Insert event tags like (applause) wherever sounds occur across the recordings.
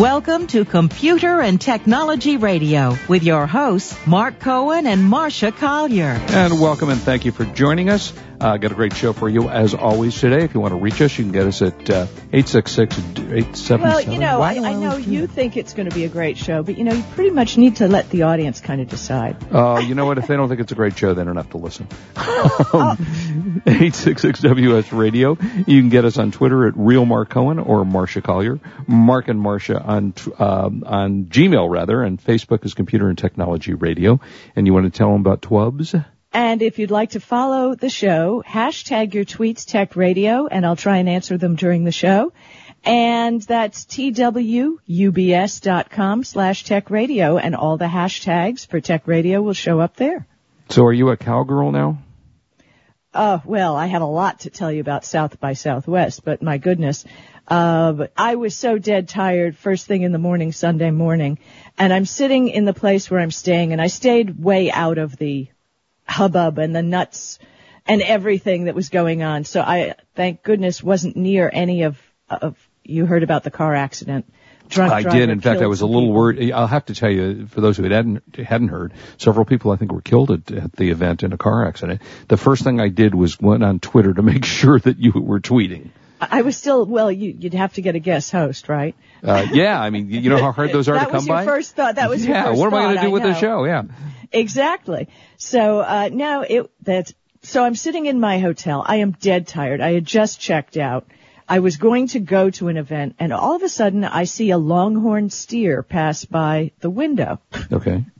Welcome to Computer and Technology Radio with your hosts, Mark Cohen and Marsha Collier. And welcome and thank you for joining us. Uh, got a great show for you as always today. If you want to reach us, you can get us at uh, 866-877. Well, you know, I, I know you think it's going to be a great show, but you know, you pretty much need to let the audience kind of decide. Uh, you know what? If they don't think it's a great show, they don't have to listen. (laughs) 866-WS Radio. You can get us on Twitter at Real Mark Cohen or Marsha Collier. Mark and Marsha on um, on Gmail rather, and Facebook is Computer and Technology Radio. And you want to tell them about Twubs? And if you'd like to follow the show, hashtag your tweets Tech Radio, and I'll try and answer them during the show. And that's twubs.com slash tech radio, and all the hashtags for tech radio will show up there. So are you a cowgirl now? Uh, well, I have a lot to tell you about South by Southwest, but my goodness, uh, I was so dead tired first thing in the morning, Sunday morning, and I'm sitting in the place where I'm staying, and I stayed way out of the hubbub and the nuts and everything that was going on. So I, thank goodness, wasn't near any of, of, you heard about the car accident. Drunk I did. In fact, I was a little worried. I'll have to tell you, for those who hadn't hadn't heard, several people I think were killed at, at the event in a car accident. The first thing I did was went on Twitter to (laughs) make sure that you were tweeting. I was still well. You, would have to get a guest host, right? Uh, yeah, I mean, you know how hard those are to come by. That was your first thought. That was yeah. your first what am I going to do with the show? Yeah. Exactly. So uh, now it that's so I'm sitting in my hotel. I am dead tired. I had just checked out. I was going to go to an event, and all of a sudden I see a longhorn steer pass by the window. Okay. (laughs)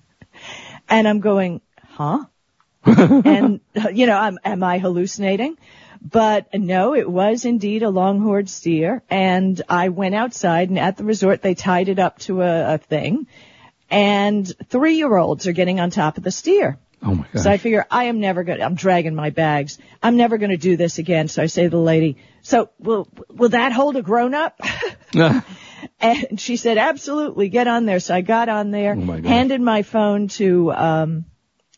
And I'm going, huh? (laughs) and you know, I'm, am I hallucinating? But no, it was indeed a longhorn steer, and I went outside, and at the resort they tied it up to a, a thing, and three-year-olds are getting on top of the steer. Oh my gosh. So I figure I am never going to, I'm dragging my bags. I'm never going to do this again. So I say to the lady, so will, will that hold a grown up? (laughs) (laughs) and she said, absolutely, get on there. So I got on there, Oh my handed my phone to, um,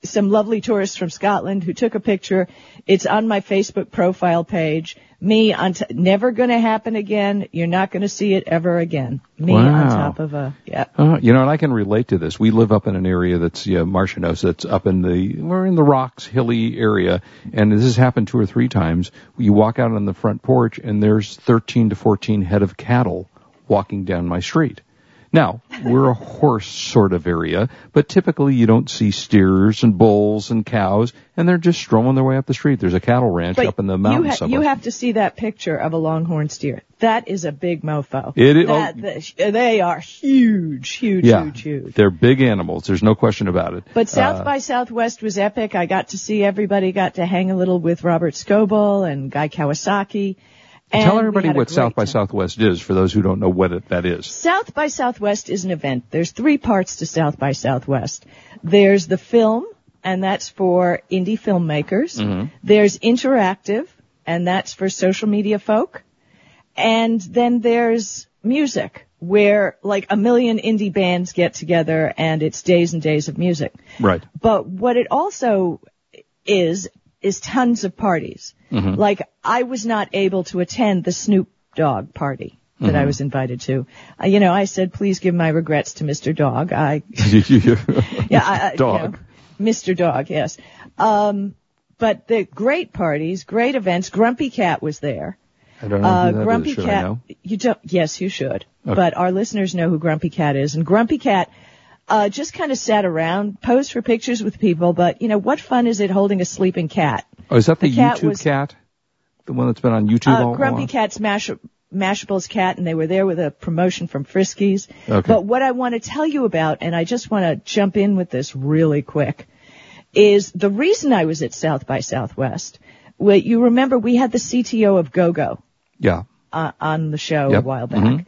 some lovely tourists from Scotland who took a picture. It's on my Facebook profile page. Me on t- never going to happen again. You're not going to see it ever again. Me on top of a yeah. Uh, you know, and I can relate to this. We live up in an area that's, yeah, Marsha knows that's up in the, we're in the rocks, hilly area, and this has happened two or three times. You walk out on the front porch and there's 13 to 14 head of cattle walking down my street. Now, we're a horse sort of area, but typically you don't see steers and bulls and cows, and they're just strolling their way up the street. There's a cattle ranch But up in the you, mountains ha- somewhere. you have to see that picture of a longhorn steer. That is a big mofo. It is- That, the- they are huge, huge, yeah, huge, huge. they're big animals. There's no question about it. But South Uh, by Southwest was epic. I got to see everybody, got to hang a little with Robert Scoble and Guy Kawasaki. Tell everybody what South by. Southwest is for those who don't know what it, that is. South by Southwest is an event. There's three parts to South by Southwest. There's the film, and that's for indie filmmakers. Mm-hmm. There's interactive, and that's for social media folk. And then there's music, where like a million indie bands get together and it's days and days of music. Right. But what it also is, is tons of parties. Like I was not able to attend the Snoop Dogg party that I was invited to. Uh, you know, I said, please give my regrets to Mr. Dog. I, (laughs) (laughs) yeah, I, I, you Dog. know, Mr. Dog, yes. Um, but the great parties, great events. Grumpy Cat was there. I don't know Uh, who that is. Grumpy Should I Cat. You don't. Yes, you should. But our listeners know who Grumpy Cat is, and Grumpy Cat uh, just kind of sat around, posed for pictures with people. But you know, what fun is it holding a sleeping cat? Oh, is that the, The cat YouTube was- cat? The one that's been on YouTube all Uh, Grumpy along? Cat's Mash- Mashable's cat, and they were there with a promotion from Friskies. Okay. But what I want to tell you about, and I just want to jump in with this really quick, is the reason I was at South by Southwest. Well, you remember we had the CTO of GoGo Yeah. uh, on the show Yep. a while back, Mhm.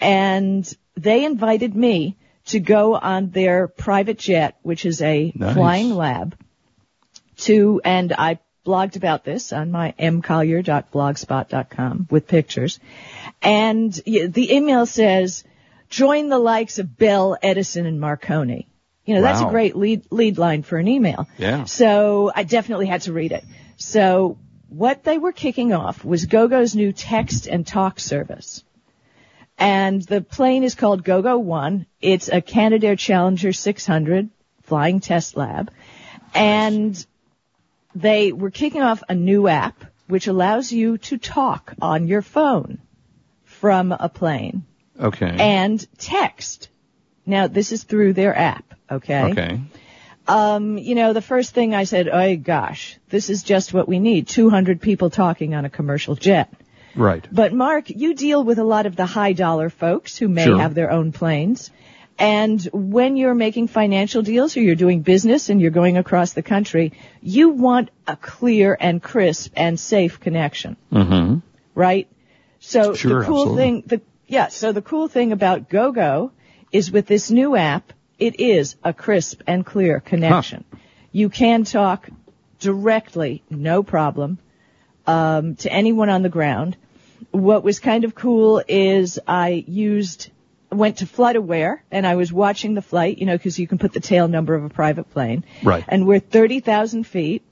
and they invited me to go on their private jet, which is a Nice. flying lab, to, and I blogged about this on my mcollier.blogspot.com with pictures. And the email says, join the likes of Bell, Edison, and Marconi. You know, that's a great lead, lead line for an email. Yeah. So I definitely had to read it. So what they were kicking off was GoGo's new text and talk service. And the plane is called GoGo One. It's a Canadair Challenger 600 flying test lab. And they were kicking off a new app which allows you to talk on your phone from a plane Okay. and text. Now this is through their app, okay? okay. Um, you know, the first thing I said, oh gosh, this is just what we need. 200 people talking on a commercial jet. Right. But Mark, you deal with a lot of the high dollar folks who may Sure. have their own planes. And when you're making financial deals or you're doing business and you're going across the country, you want a clear and crisp and safe connection, Mm-hmm. right? So Sure, the cool absolutely. thing, the, yeah, so the cool thing about GoGo is with this new app, it is a crisp and clear connection. You can talk directly, no problem, um, to anyone on the ground. What was kind of cool is I used, went to FlightAware and I was watching the flight, you know, because you can put the tail number of a private plane. Right. And we're 30,000 feet.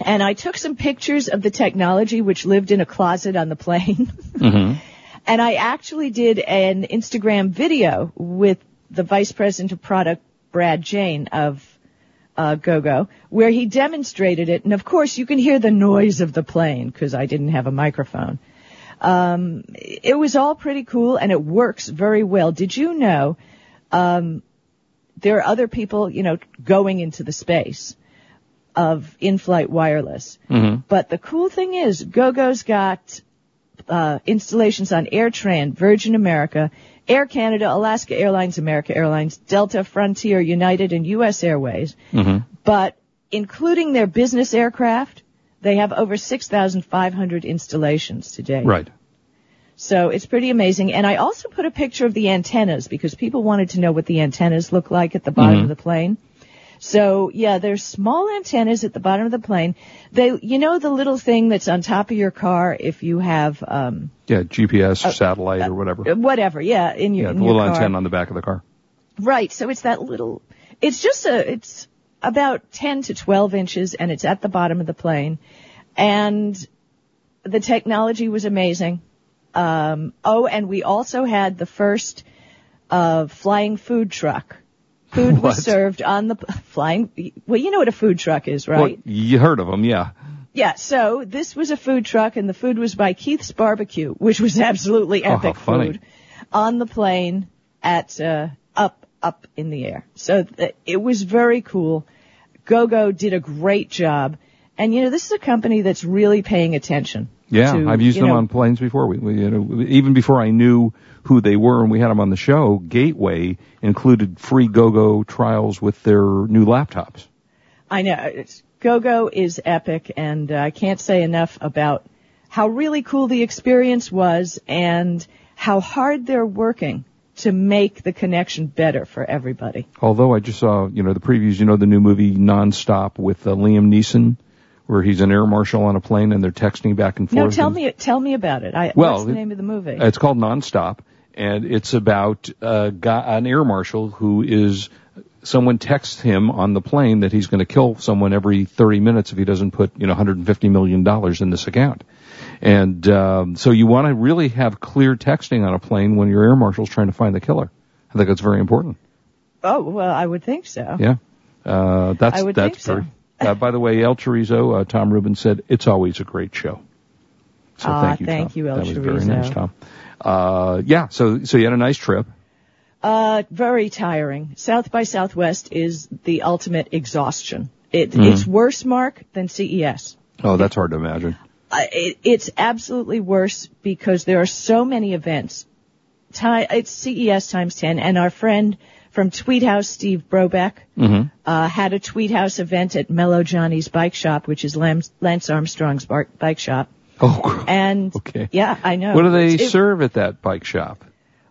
And I took some pictures of the technology which lived in a closet on the plane. (laughs) Mm-hmm. And I actually did an Instagram video with the vice president of product, Brad Jane of uh, GoGo, where he demonstrated it. And of course, you can hear the noise of the plane because I didn't have a microphone. Um, it was all pretty cool and it works very well. Did you know um, there are other people, you know, going into the space of in-flight wireless? Mm-hmm. But the cool thing is, GoGo's got uh, installations on AirTran, Virgin America, Air Canada, Alaska Airlines, America Airlines, Delta, Frontier, United, and U.S. Airways. Mm-hmm. But including their business aircraft, they have over 6,500 installations today. Right. So it's pretty amazing. And I also put a picture of the antennas because people wanted to know what the antennas look like at the bottom Mhm. of the plane. So yeah, there's small antennas at the bottom of the plane. They, you know, the little thing that's on top of your car if you have, um, Yeah, GPS or satellite or whatever. whatever, yeah, in your, Yeah, in the your little car. antenna on the back of the car. Right. So it's that little, it's just a, it's about 10 to 12 inches and it's at the bottom of the plane. And the technology was amazing. Um, oh, and we also had the first, uh, flying food truck. Food was served on the flying, well, you know what a food truck is, right? Well, you heard of them, yeah. Yeah, so this was a food truck and the food was by Keith's Barbecue, which was absolutely Oh, epic funny. food on the plane at, uh, up, up in the air. So th- it was very cool. GoGo did a great job. And you know, this is a company that's really paying attention. Yeah, to, I've used them know- on planes before. We, we, you know, even before I knew who they were and we had them on the show, Gateway included free GoGo trials with their new laptops. I know. It's, GoGo is epic and uh, I can't say enough about how really cool the experience was and how hard they're working to make the connection better for everybody. Although I just saw, you know, the previews, you know, the new movie Nonstop with uh, Liam Neeson, where he's an air marshal on a plane and they're texting back and forth. No, tell and- me, tell me about it. I, Well, what's the name of the movie? It's called Nonstop, and it's about a guy, an air marshal who is someone texts him on the plane that he's going to kill someone every 30 minutes if he doesn't put you know 150 million dollars in this account. And um, so you want to really have clear texting on a plane when your air marshal's trying to find the killer. I think that's very important. oh, well, I would think so. Yeah, uh, that's I would that's think so. very. Uh, by the way, El Chorizo, uh, Tom Rubin said it's always a great show. So Ah, thank you, thank Tom. you, El That was very nice, Tom. Uh, yeah, so so you had a nice trip. Uh, very tiring. South by Southwest is the ultimate exhaustion. It, Mhm. It's worse, Mark, than CES. Oh, that's hard to imagine. Uh, it, it's absolutely worse because there are so many events. Ti- it's CES times 10 and our friend from Tweet House, Steve Brobeck, Mm-hmm. uh, had a Tweet House event at Mellow Johnny's Bike Shop, which is Lance, Lance Armstrong's bar- bike shop. Oh, And (laughs) okay. yeah, I know. What do they It- serve at that bike shop?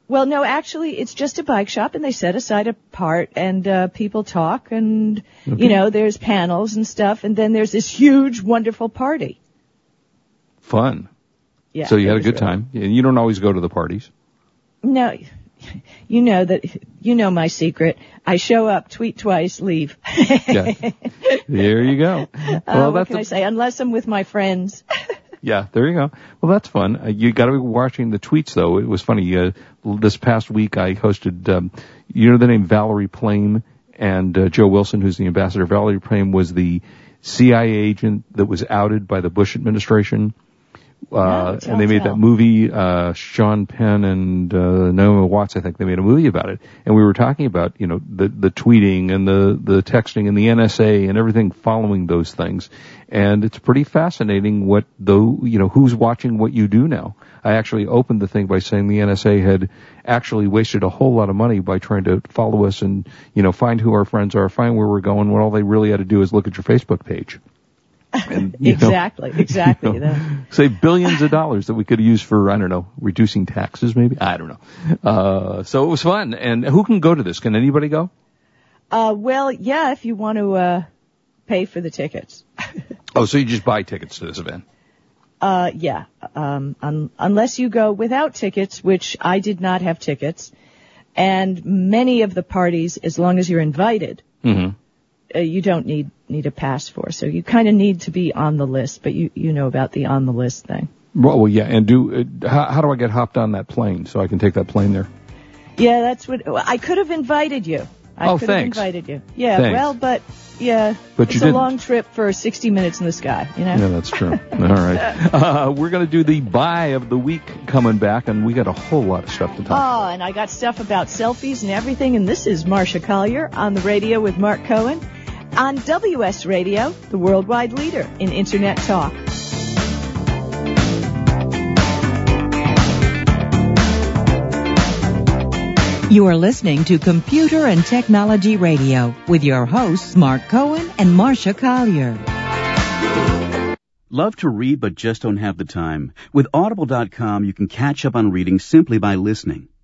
Well, no, actually, it's just a bike shop, and they set aside a part, and uh, people talk, and Okay. you know, there's panels and stuff, and then there's this huge, wonderful party. Fun. Yeah. so you had a good really- time. and You don't always go to the parties. No, you know that you know my secret. I show up, tweet twice, leave. yeah. There you go. (laughs) Uh, well, what can a, I say? Unless I'm with my friends. (laughs) yeah, there you go. Well, that's fun. Uh, you got to be watching the tweets though. It was funny. Uh, this past week, I hosted. Um, you know the name Valerie Plame and uh, Joe Wilson, who's the ambassador. Valerie Plame was the CIA agent that was outed by the Bush administration uh, and they made that movie, uh, Sean Penn and, uh, Naomi Watts, I think they made a movie about it. And we were talking about, you know, the, the tweeting and the, the texting and the NSA and everything following those things. And it's pretty fascinating what though, you know, who's watching what you do now. I actually opened the thing by saying the NSA had actually wasted a whole lot of money by trying to follow us and, you know, find who our friends are, find where we're going, when all they really had to do is look at your Facebook page. And, (laughs) exactly, know, exactly. You know, save billions of dollars that we could use for, I don't know, reducing taxes maybe? I don't know. Uh, so it was fun. And who can go to this? Can anybody go? Uh, well, yeah, if you want to, uh, pay for the tickets. (laughs) oh, so you just buy tickets to this event? Uh, yeah. Um, un- unless you go without tickets, which I did not have tickets. And many of the parties, as long as you're invited, mm-hmm uh, you don't need need a pass for. So you kind of need to be on the list, but you you know about the on the list thing. Well, well yeah, and do uh, how, how do I get hopped on that plane so I can take that plane there? Yeah, that's what I could have invited you. I oh, could thanks. have invited you. Yeah, thanks. well, but yeah, but it's a didn't. long trip for 60 minutes in the sky, you know? Yeah, that's true. (laughs) All right. Uh, we're going to do the buy of the week coming back, and we got a whole lot of stuff to talk Oh, and I got stuff about selfies and everything, and this is Marsha Collier on the radio with Mark Cohen on WS Radio, the worldwide leader in Internet talk. You are listening to Computer and Technology Radio with your hosts Mark Cohen and Marsha Collier. Love to read but just don't have the time. With Audible.com, you can catch up on reading simply by listening.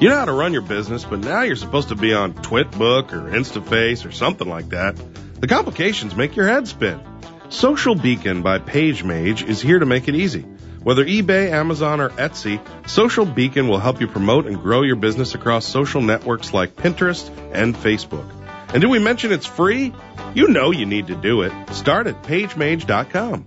You know how to run your business, but now you're supposed to be on Twitbook or InstaFace or something like that. The complications make your head spin. Social Beacon by PageMage is here to make it easy. Whether eBay, Amazon, or Etsy, Social Beacon will help you promote and grow your business across social networks like Pinterest and Facebook. And did we mention it's free? You know you need to do it. Start at pagemage.com.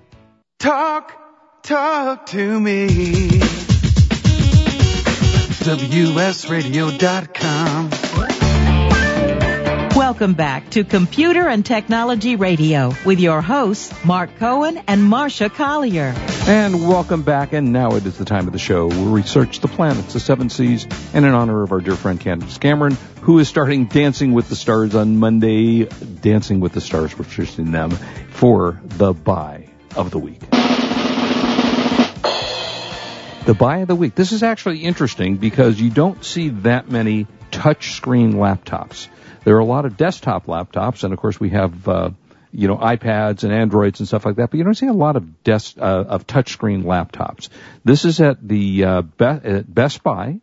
Talk, talk to me. WSRadio.com. Welcome back to Computer and Technology Radio with your hosts, Mark Cohen and Marsha Collier. And welcome back, and now it is the time of the show where we search the planets, the seven seas, and in honor of our dear friend Candace Cameron, who is starting Dancing with the Stars on Monday, Dancing with the Stars, we're choosing them, for the buy of the week. The buy of the week. This is actually interesting because you don't see that many touchscreen laptops. There are a lot of desktop laptops, and of course we have, uh, you know, iPads and Androids and stuff like that, but you don't see a lot of desk, uh, of touchscreen laptops. This is at the, uh, Be- at Best Buy.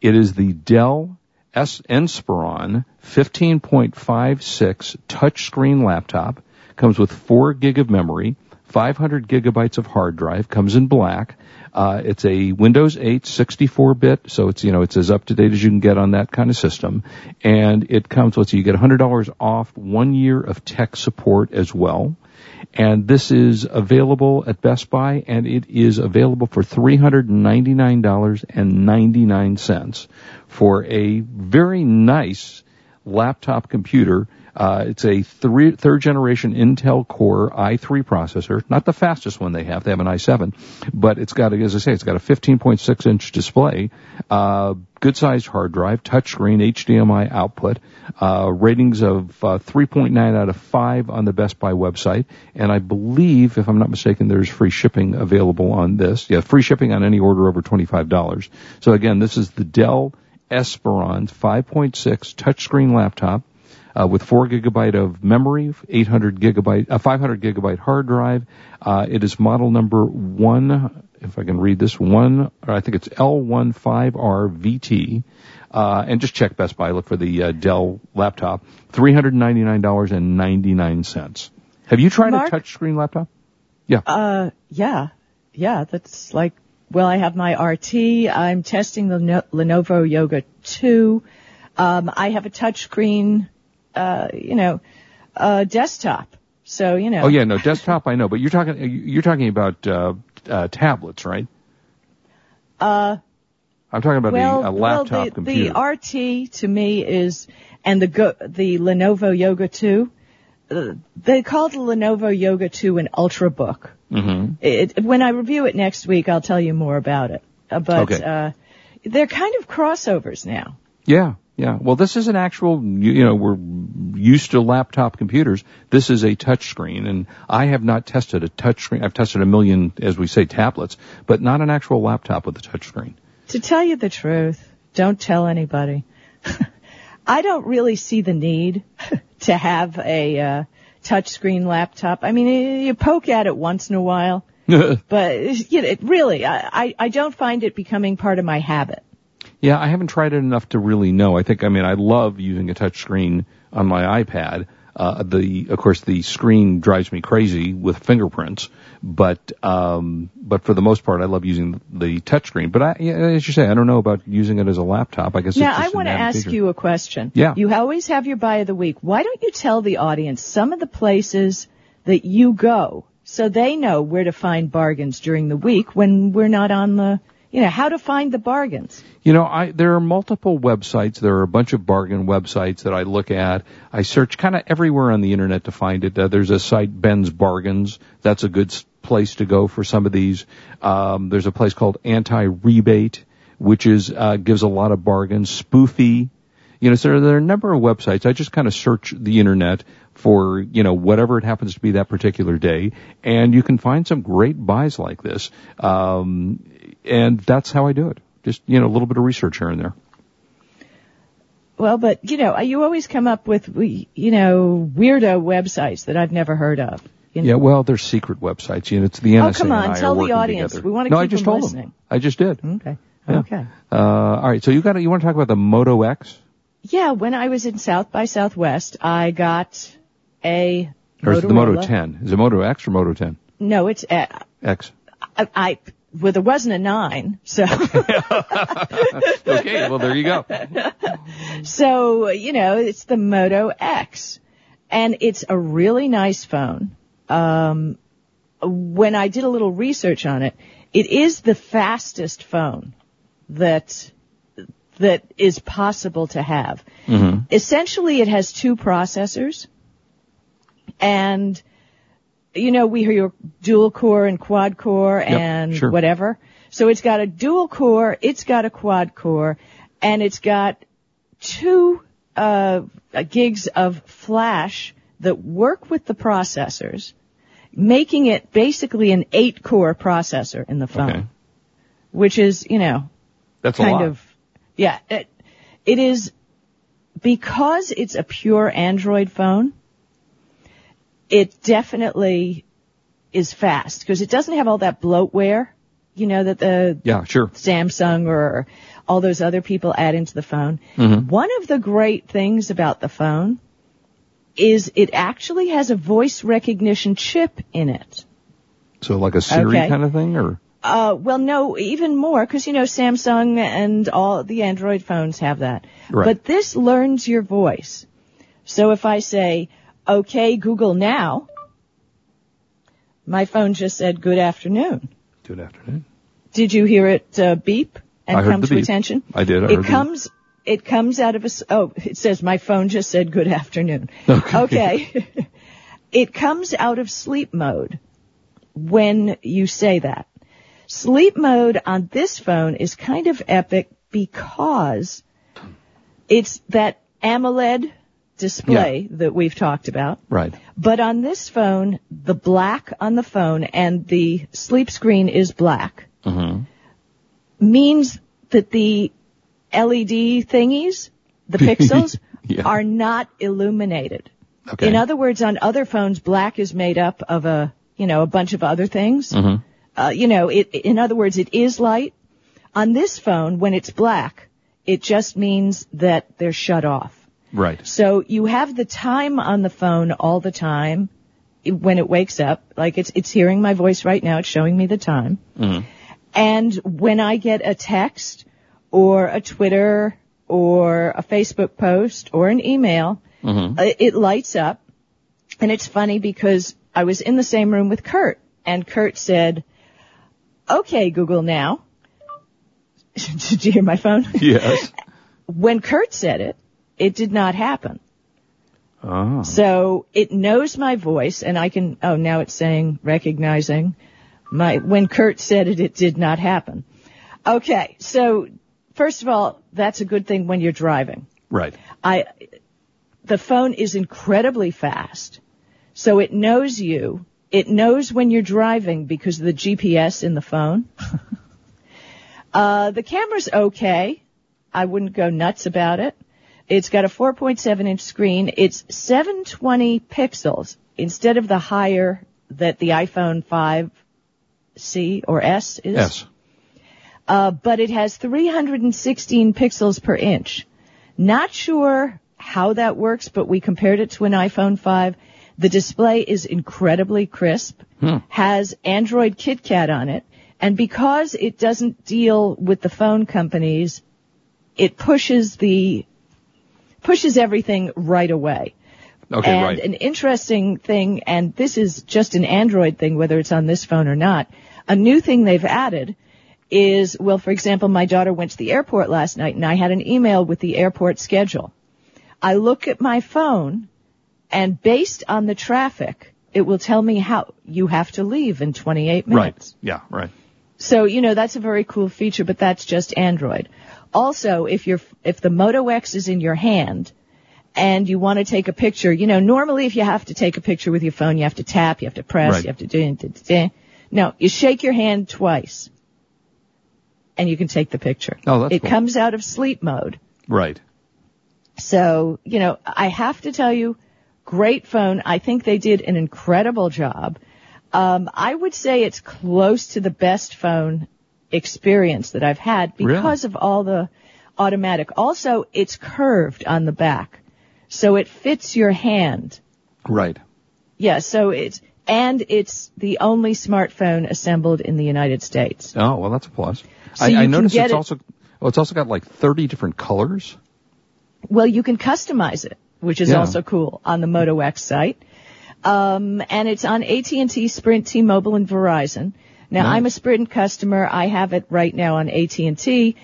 It is the Dell S Inspiron 15.56 touchscreen laptop. Comes with 4 gig of memory, 500 gigabytes of hard drive, comes in black. Uh, it's a Windows 8 64-bit, so it's, you know, it's as up to date as you can get on that kind of system. And it comes with, you get $100 off one year of tech support as well. And this is available at Best Buy and it is available for $399.99 for a very nice laptop computer uh, it's a three, third generation Intel Core i3 processor, not the fastest one they have. They have an i7, but it's got, as I say, it's got a 15.6 inch display, uh, good sized hard drive, touchscreen, HDMI output, uh, ratings of uh, 3.9 out of 5 on the Best Buy website, and I believe, if I'm not mistaken, there's free shipping available on this. Yeah, free shipping on any order over $25. So again, this is the Dell Inspiron 5.6 touchscreen laptop uh, with four gigabyte of memory, 800 gigabyte, uh, 500 gigabyte hard drive. Uh, it is model number one, if I can read this one, or I think it's L15RVT. Uh, and just check Best Buy, look for the uh, Dell laptop, $399.99. Have you tried Mark? a touchscreen laptop? Yeah. Uh, yeah, yeah. That's like, well, I have my RT. I'm testing the no- Lenovo Yoga 2. Um, I have a touchscreen, uh, you know, uh, desktop. So, you know. Oh yeah, no, desktop I know, but you're talking, you're talking about, uh, uh, tablets, right? Uh, I'm talking about well, the, a laptop well, the, computer. the RT to me is, and the go, the Lenovo Yoga 2, uh, they call the Lenovo Yoga 2 an Ultrabook. mm-hmm. It, when I review it next week, I'll tell you more about it. Uh, but Okay. uh, they're kind of crossovers now. Yeah, yeah. Well, this is an actual, you know, we're used to laptop computers. This is a touch screen, and I have not tested a touch screen. I've tested a million, as we say, tablets, but not an actual laptop with a touch screen. To tell you the truth, don't tell anybody. (laughs) I don't really see the need (laughs) to have a uh, touchscreen laptop. I mean, you poke at it once in a while, (laughs) but you know, it really, I I don't find it becoming part of my habit. Yeah, I haven't tried it enough to really know. I think, I mean, I love using a touch screen on my iPad. Uh, the, of course, the screen drives me crazy with fingerprints, but, um, but for the most part, I love using the touch screen. But I, yeah, as you say, I don't know about using it as a laptop. I guess Now, I want to ask feature. you a question. Yeah. You always have your buy of the week. Why don't you tell the audience some of the places that you go so they know where to find bargains during the week when we're not on the, you know, how to find the bargains? You know, I there are multiple websites. There are a bunch of bargain websites that I look at. I search kind of everywhere on the internet to find it. Uh, there's a site Ben's Bargains. That's a good place to go for some of these. Um, there's a place called Anti Rebate, which is uh, gives a lot of bargains. Spoofee. You know, so there are a number of websites. I just kind of search the internet for, you know, whatever it happens to be that particular day, and you can find some great buys like this. Um, and that's how I do it. Just, you know, a little bit of research here and there. Well, but you know, you always come up with, you know, weirdo websites that I've never heard of. You know? Yeah, well, they're secret websites. You know, it's the NSA Oh, come on, tell the audience. together. We wanna no, keep I just them told listening. them. I just did. Okay. Yeah. Okay. Uh, all right. So you got to, you want to talk about the Moto X? Yeah, when I was in South by Southwest, I got a Or is it the Moto 10? Is it Moto X or Moto 10? No, it's uh, X. I, I well, there wasn't a nine, so (laughs) okay, well there you go. so you know it's the Moto X, and it's a really nice phone. Um, when I did a little research on it, it is the fastest phone that that is possible to have. Mm-hmm. Essentially, it has two processors, and you know we hear dual core and quad core Yep, and sure. whatever. So it's got a dual core, it's got a quad core, and it's got two uh, gigs of flash that work with the processors, making it basically an eight core processor in the phone, Okay. which is you know That's a kind lot. of yeah it, it is because it's a pure android phone it definitely is fast because it doesn't have all that bloatware you know that the yeah, sure. samsung or all those other people add into the phone Mhm. one of the great things about the phone is it actually has a voice recognition chip in it So like a Siri Okay. kind of thing or? uh, well, no, even more, because you know Samsung and all the Android phones have that. Right. But this learns your voice. So if I say, "Okay, Google now," my phone just said, "Good afternoon." Good afternoon. Did you hear it uh, beep and I heard come the to beep. attention? I did. I it comes. It comes out of a. Oh, it says my phone just said good afternoon. Okay. Okay. (laughs) it comes out of sleep mode when you say that. Sleep mode on this phone is kind of epic because it's that AMOLED display that we've talked about. Right. But on this phone, the black on the phone and the sleep screen is black Mm-hmm. means that the LED thingies, the (laughs) pixels, Yeah. are not illuminated. Okay. In other words, on other phones, black is made up of a, you know, a bunch of other things. Mhm. Uh, you know, it, in other words, it is light. On this phone, when it's black, it just means that they're shut off. Right. So you have the time on the phone all the time when it wakes up. Like it's, it's hearing my voice right now. It's showing me the time. Mhm. And when I get a text or a Twitter or a Facebook post or an email, Mhm. uh, it lights up. And it's funny because I was in the same room with Kurt and Kurt said, okay, Google now. (laughs) Did you hear my phone? Yes. when Kurt said it, it did not happen. Oh. So it knows my voice and I can, oh, now it's saying recognizing my, when Kurt said it, it did not happen. Okay. So first of all, that's a good thing when you're driving. Right. I, the phone is incredibly fast. So it knows you. It knows when you're driving because of the GPS in the phone. (laughs) uh, the camera's okay. I wouldn't go nuts about it. It's got a 4.7 inch screen. It's 720 pixels instead of the higher that the iPhone 5C or S is. Yes. Uh, but it has 316 pixels per inch. Not sure how that works, but we compared it to an iPhone 5. The display is incredibly crisp, Hmm. has Android KitKat on it, and because it doesn't deal with the phone companies, it pushes the pushes everything right away. Okay, and right. an interesting thing, and this is just an Android thing, whether it's on this phone or not, a new thing they've added is, well, for example, my daughter went to the airport last night and I had an email with the airport schedule. I look at my phone and based on the traffic, it will tell me how you have to leave in 28 minutes. Right. Yeah, right. So, you know, that's a very cool feature, but that's just Android. Also, if you're, if the Moto X is in your hand and you want to take a picture, you know, normally if you have to take a picture with your phone, you have to tap, you have to press, Right. you have to do, do, do, do. no, you shake your hand twice and you can take the picture. Oh, that's it cool. comes out of sleep mode. Right. So, you know, I have to tell you, great phone. I think they did an incredible job. Um, I would say it's close to the best phone experience that I've had because of all the automatic. Also, it's curved on the back, so it fits your hand. Right. Yeah, so it's and it's the only smartphone assembled in the United States. Oh, well, that's a plus. So I, you I noticed it's it- also oh, it's also got like 30 different colors. Well, you can customize it, which is Yeah. also cool on the Moto X site. Um, and it's on AT&T, Sprint, T-Mobile, and Verizon. Now, Nice. I'm a Sprint customer. I have it right now on AT&T,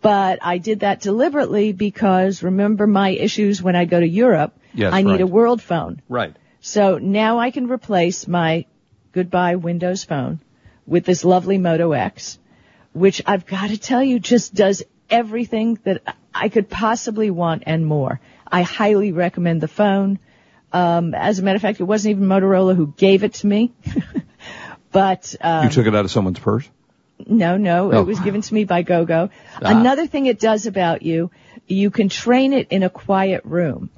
but I did that deliberately because remember my issues when I go to Europe. Yes, I need a world phone. Right. So now I can replace my goodbye Windows phone with this lovely Moto X, which I've got to tell you just does everything that I could possibly want and more. I highly recommend the phone. Um, as a matter of fact, it wasn't even Motorola who gave it to me, (laughs) but um, you took it out of someone's purse. no, no, Oh. it was given to me by GoGo. Ah. Another thing it does about you, you can train it in a quiet room.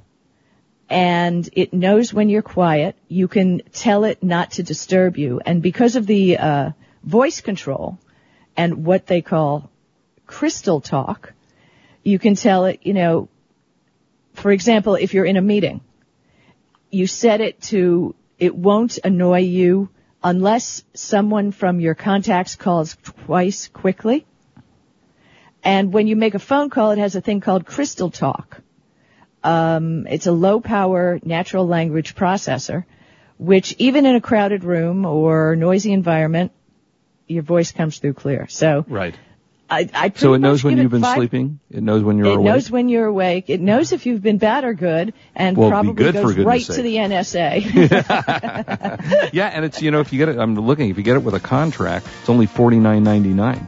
And it knows when you're quiet. You can tell it not to disturb you. And because of the uh, voice control and what they call crystal talk, you can tell it, you know, for example, if you're in a meeting, you set it to, it won't annoy you unless someone from your contacts calls twice quickly. And when you make a phone call, it has a thing called Crystal Talk. Um, it's a low power natural language processor, which even in a crowded room or noisy environment, your voice comes through clear. So Right. I, I pretty So it knows when you've been sleeping. It knows when you're awake? it knows when you're awake. It knows if you've been bad or good, and Well, probably goes right sake. to the NSA. (laughs) (laughs) yeah, and it's you know if you get it, I'm looking. If you get it with a contract, it's only forty nine ninety nine.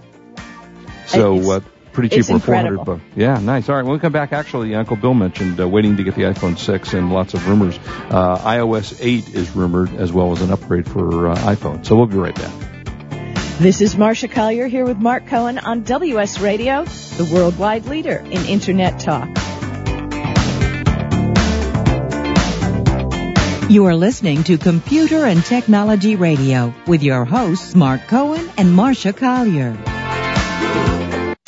So It's- uh, pretty cheap it's for four hundred incredible. bucks. Yeah, nice. All right, when we come back, actually, Uncle Bill mentioned uh, waiting to get the iPhone six and lots of rumors. Uh, iOS eight is rumored as well as an upgrade for uh, iPhone. So we'll be right back. This is Marsha Collier here with Mark Cohen on WS Radio, the worldwide leader in Internet talk. You are listening to Computer and Technology Radio with your hosts Mark Cohen and Marcia Collier.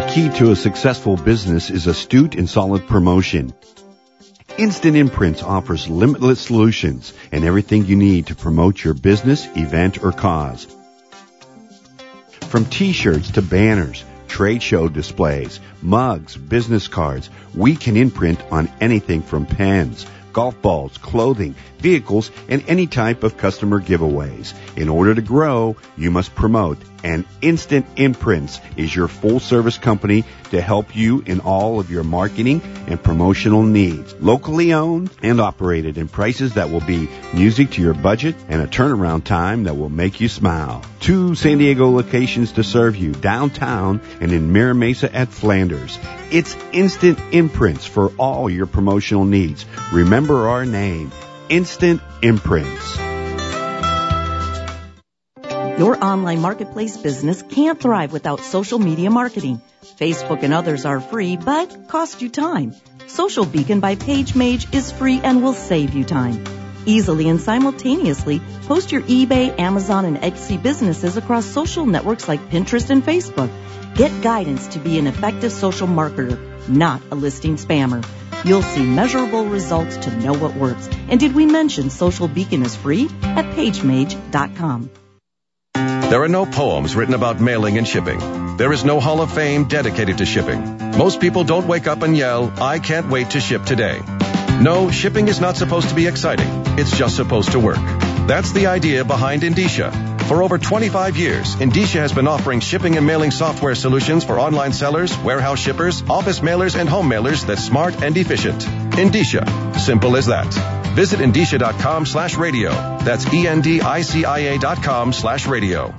The key to a successful business is astute and solid promotion. Instant Imprints offers limitless solutions and everything you need to promote your business, event, or cause. From t-shirts to banners, trade show displays, mugs, business cards, we can imprint on anything from pens, golf balls, clothing, vehicles, and any type of customer giveaways. In order to grow, you must promote, and Instant Imprints is your full service company to help you in all of your marketing and promotional needs. Locally owned and operated in prices that will be music to your budget and a turnaround time that will make you smile. Two San Diego locations to serve you, downtown and in Mira Mesa at Flanders. It's Instant Imprints for all your promotional needs. Remember our name, Instant Imprints. Your online marketplace business can't thrive without social media marketing. Facebook and others are free, but cost you time. Social Beacon by PageMage is free and will save you time. Easily and simultaneously post your eBay, Amazon, and Etsy businesses across social networks like Pinterest and Facebook. Get guidance to be an effective social marketer, not a listing spammer. You'll see measurable results to know what works. And did we mention Social Beacon is free at pagemage.com? There are no poems written about mailing and shipping. There is no Hall of Fame dedicated to shipping. Most people don't wake up and yell, I can't wait to ship today. No, shipping is not supposed to be exciting. It's just supposed to work. That's the idea behind Endicia. For over 25 years, Endicia has been offering shipping and mailing software solutions for online sellers, warehouse shippers, office mailers, and home mailers that's smart and efficient. Endicia. Simple as that. Visit endicia.com slash radio. That's E-N-D-I-C-I-A dot com slash radio.